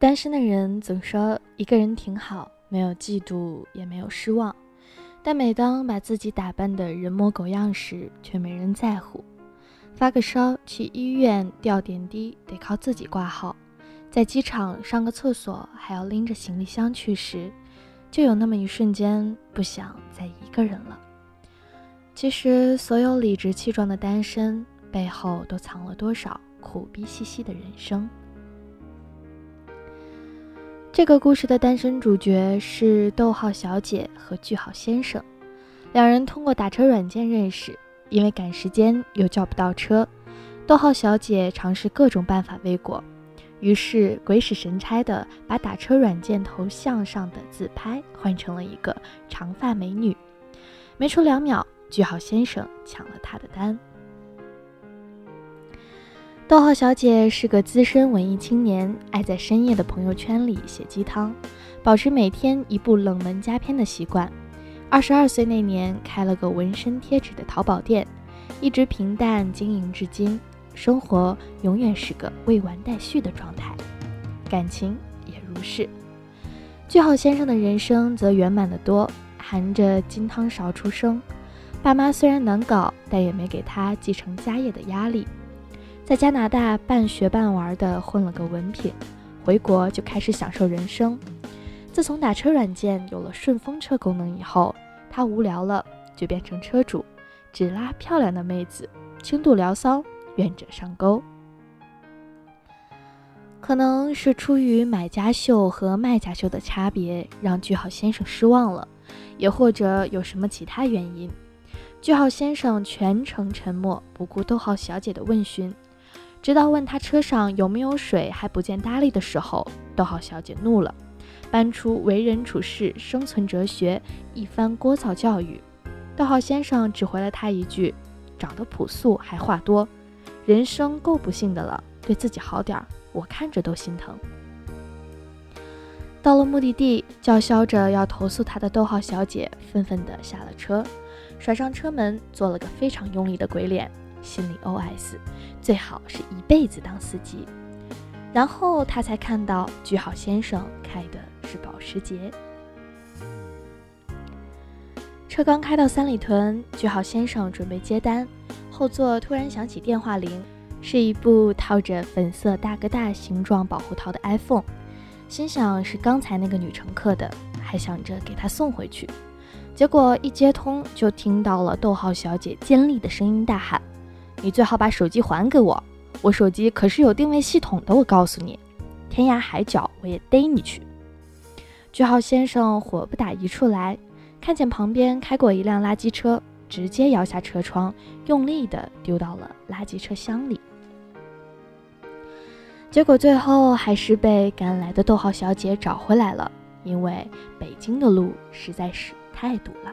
单身的人总说一个人挺好，没有嫉妒，也没有失望。但每当把自己打扮得人模狗样时，却没人在乎。发个烧去医院吊点滴得靠自己挂号，在机场上个厕所还要拎着行李箱去时，就有那么一瞬间不想再一个人了。其实，所有理直气壮的单身背后，都藏了多少苦逼兮兮的人生。这个故事的单身主角是逗号小姐和句号先生，两人通过打车软件认识，因为赶时间又叫不到车，逗号小姐尝试各种办法未果，于是鬼使神差的把打车软件头像上的自拍换成了一个长发美女，没出两秒，句号先生抢了她的单。逗号小姐是个资深文艺青年，爱在深夜的朋友圈里写鸡汤，保持每天一部冷门佳片的习惯。二十二岁那年，开了个纹身贴纸的淘宝店，一直平淡经营至今，生活永远是个未完待续的状态，感情也如是。句号先生的人生则圆满得多，含着金汤勺出生，爸妈虽然难搞，但也没给他继承家业的压力。在加拿大半学半玩的混了个文凭，回国就开始享受人生。自从打车软件有了顺风车功能以后，他无聊了就变成车主，只拉漂亮的妹子，轻度聊骚，愿者上钩。可能是出于买家秀和卖家秀的差别，让句号先生失望了，也或者有什么其他原因，句号先生全程沉默，不顾逗号小姐的问询。直到问他车上有没有水还不见搭理的时候，逗号小姐怒了，搬出为人处事、生存哲学，一番聒噪教育。逗号先生只回了她一句：“长得朴素还话多，人生够不幸的了，对自己好点儿，我看着都心疼。”到了目的地，叫嚣着要投诉他的逗号小姐愤愤地下了车，甩上车门，做了个非常用力的鬼脸。心里 OS：最好是一辈子当司机。然后他才看到句号先生开的是保时捷。车刚开到三里屯，句号先生准备接单，后座突然响起电话铃，是一部套着粉色大哥大形状保护套的 iPhone。心想是刚才那个女乘客的，还想着给她送回去。结果一接通，就听到了逗号小姐尖利的声音大喊。你最好把手机还给我，我手机可是有定位系统的。我告诉你，天涯海角我也逮你去。句号先生火不打一处来，看见旁边开过一辆垃圾车，直接摇下车窗，用力的丢到了垃圾车厢里。结果最后还是被赶来的逗号小姐找回来了，因为北京的路实在是太堵了。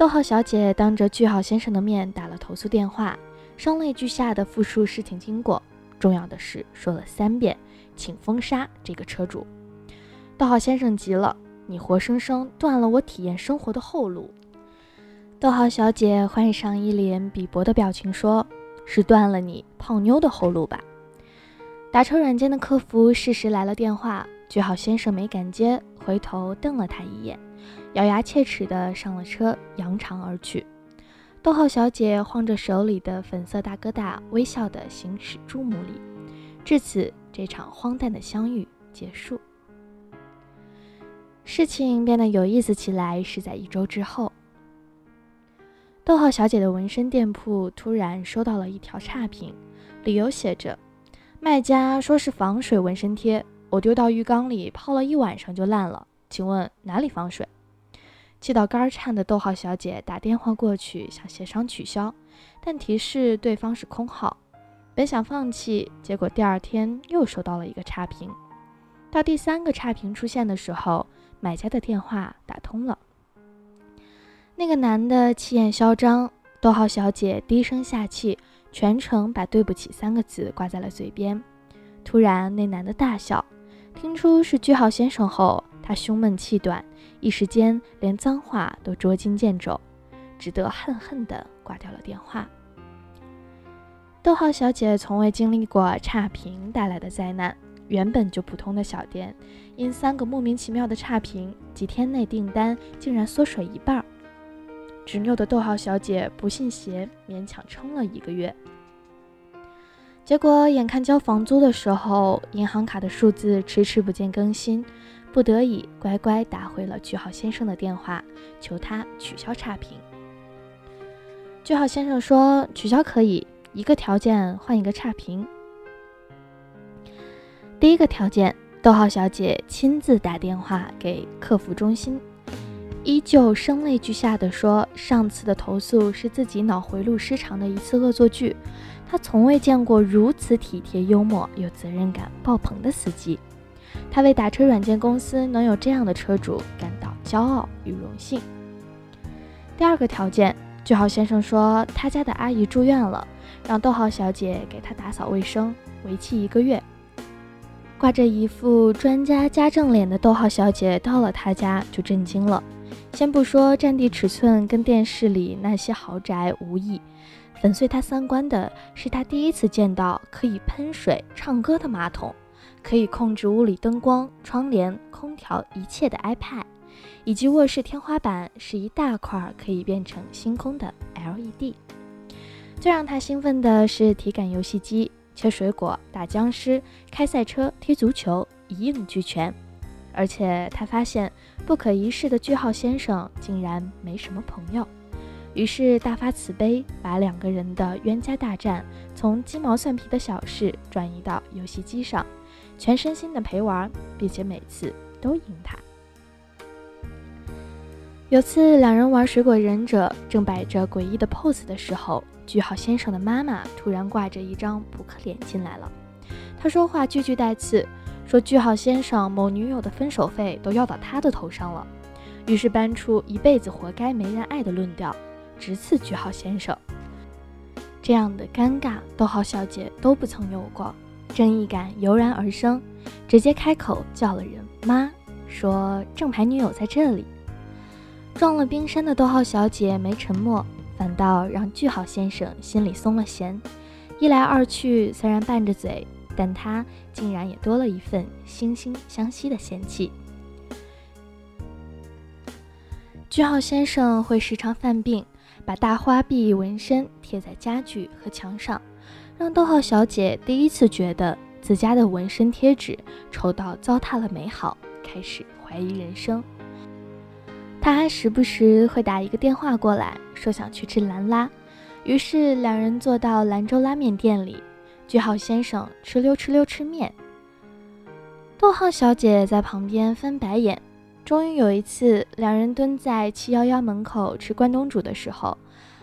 逗号小姐当着句号先生的面打了投诉电话，声泪俱下的复述事情经过，重要的是说了三遍，请封杀这个车主。逗号先生急了，你活生生断了我体验生活的后路。逗号小姐换上一脸鄙薄的表情说：“是断了你泡妞的后路吧？”打车软件的客服适时来了电话，句号先生没敢接，回头瞪了他一眼。咬牙切齿地上了车，扬长而去。逗号小姐晃着手里的粉色大哥大，微笑地行驶注目礼。至此，这场荒诞的相遇结束。事情变得有意思起来是在一周之后。逗号小姐的纹身店铺突然收到了一条差评，理由写着：“卖家说是防水纹身贴，我丢到浴缸里泡了一晚上就烂了，请问哪里防水？”气到肝颤的逗号小姐打电话过去想协商取消，但提示对方是空号。本想放弃，结果第二天又收到了一个差评。到第三个差评出现的时候，买家的电话打通了。那个男的气焰嚣张，逗号小姐低声下气，全程把“对不起”三个字挂在了嘴边。突然，那男的大笑，听出是句号先生后。他胸闷气短，一时间连脏话都捉襟见肘，只得恨恨地挂掉了电话。逗号小姐从未经历过差评带来的灾难，原本就普通的小店，因三个莫名其妙的差评，几天内订单竟然缩水一半。执拗的逗号小姐不信邪，勉强撑了一个月。结果眼看交房租的时候，银行卡的数字迟迟不见更新，不得已乖乖打回了句号先生的电话，求他取消差评。句号先生说：“取消可以，一个条件换一个差评。第一个条件，逗号小姐亲自打电话给客服中心。”依旧声泪俱下的说，上次的投诉是自己脑回路失常的一次恶作剧。他从未见过如此体贴、幽默有责任感爆棚的司机。他为打车软件公司能有这样的车主感到骄傲与荣幸。第二个条件，句号先生说他家的阿姨住院了，让逗号小姐给他打扫卫生，为期一个月。挂着一副专家家政脸的逗号小姐到了他家就震惊了。先不说占地尺寸跟电视里那些豪宅无异，粉碎他三观的是他第一次见到可以喷水、唱歌的马桶，可以控制屋里灯光、窗帘、空调一切的 iPad，以及卧室天花板是一大块可以变成星空的 LED。最让他兴奋的是体感游戏机，切水果、打僵尸、开赛车、踢足球，一应俱全。而且他发现不可一世的句号先生竟然没什么朋友，于是大发慈悲，把两个人的冤家大战从鸡毛蒜皮的小事转移到游戏机上，全身心的陪玩，并且每次都赢他。有次两人玩水果忍者，正摆着诡异的 pose 的时候，句号先生的妈妈突然挂着一张扑克脸进来了，他说话句句带刺。说句号先生某女友的分手费都要到他的头上了，于是搬出一辈子活该没人爱的论调，直刺句号先生。这样的尴尬，逗号小姐都不曾有过，正义感油然而生，直接开口叫了人妈，说正牌女友在这里。撞了冰山的逗号小姐没沉默，反倒让句号先生心里松了弦。一来二去，虽然拌着嘴。但他竟然也多了一份惺惺相惜的嫌弃。句号先生会时常犯病，把大花臂纹身贴在家具和墙上，让逗号小姐第一次觉得自家的纹身贴纸丑到糟蹋了美好，开始怀疑人生。他还时不时会打一个电话过来，说想去吃兰拉，于是两人坐到兰州拉面店里。句号先生哧溜哧溜吃面，逗号小姐在旁边翻白眼。终于有一次，两人蹲在七幺幺门口吃关东煮的时候，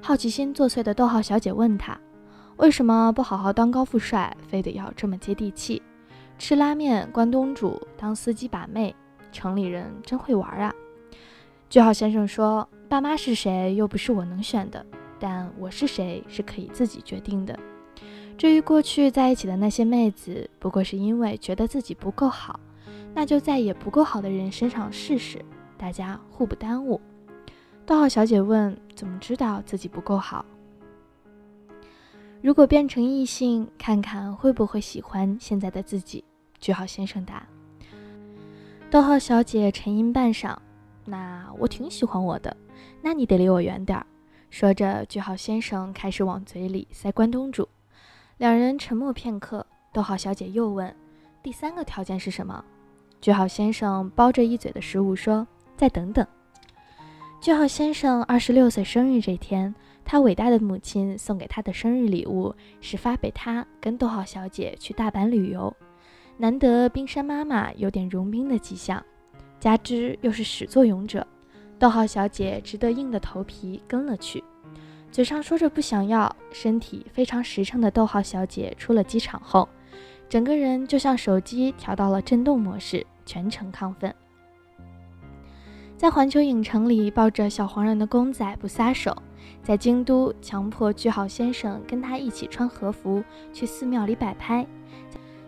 好奇心作祟的逗号小姐问他：“为什么不好好当高富帅，非得要这么接地气？吃拉面、关东煮、当司机把妹，城里人真会玩啊！”句号先生说：“爸妈是谁又不是我能选的，但我是谁是可以自己决定的。”至于过去在一起的那些妹子，不过是因为觉得自己不够好，那就在也不够好的人身上试试，大家互不耽误。逗号小姐问：“怎么知道自己不够好？”如果变成异性，看看会不会喜欢现在的自己。句号先生答。逗号小姐沉吟半晌：“那我挺喜欢我的，那你得离我远点儿。”说着，句号先生开始往嘴里塞关东煮。两人沉默片刻，逗号小姐又问：“第三个条件是什么？”句号先生包着一嘴的食物说：“再等等。”句号先生二十六岁生日这天，他伟大的母亲送给他的生日礼物是发给他跟逗号小姐去大阪旅游。难得冰山妈妈有点融冰的迹象，加之又是始作俑者，逗号小姐只得硬着头皮跟了去。嘴上说着不想要，身体非常实诚的逗号小姐出了机场后，整个人就像手机调到了震动模式，全程亢奋。在环球影城里抱着小黄人的公仔不撒手，在京都强迫句号先生跟他一起穿和服去寺庙里摆拍，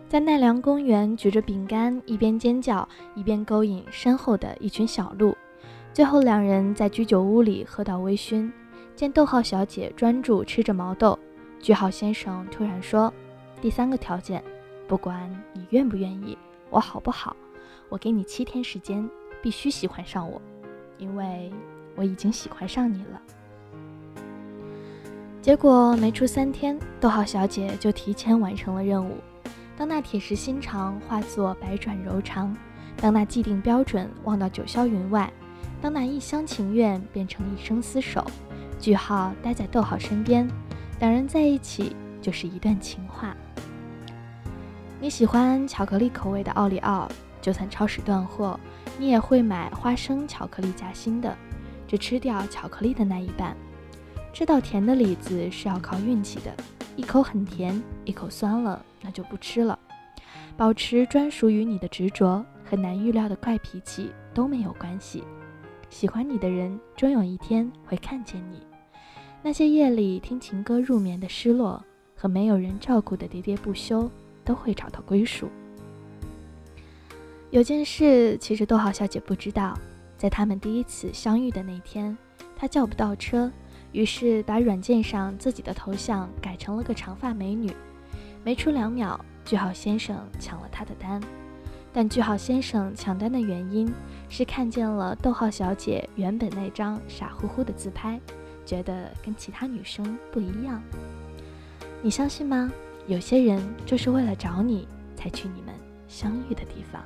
在奈良公园举着饼干一边尖叫一边勾引身后的一群小鹿，最后两人在居酒屋里喝到微醺。见逗号小姐专注吃着毛豆，句号先生突然说：“第三个条件，不管你愿不愿意，我好不好，我给你七天时间，必须喜欢上我，因为我已经喜欢上你了。结果没出三天，逗号小姐就提前完成了任务。当那铁石心肠化作百转柔肠，当那既定标准忘到九霄云外，当那一厢情愿变成一生厮守，句号待在逗号身边，两人在一起就是一段情话。你喜欢巧克力口味的奥利奥，就算超市断货，你也会买花生巧克力夹心的，只吃掉巧克力的那一半。吃到甜的李子是要靠运气的，一口很甜，一口酸了。那就不吃了。保持专属于你的执着和难预料的怪脾气都没有关系。喜欢你的人终有一天会看见你。那些夜里听情歌入眠的失落和没有人照顾的喋喋不休都会找到归属。有件事其实逗号小姐不知道，在他们第一次相遇的那天，她叫不到车，于是把软件上自己的头像改成了个长发美女。没出两秒，句号先生抢了他的单，但句号先生抢单的原因是看见了逗号小姐原本那张傻乎乎的自拍，觉得跟其他女生不一样。你相信吗？有些人就是为了找你才去你们相遇的地方。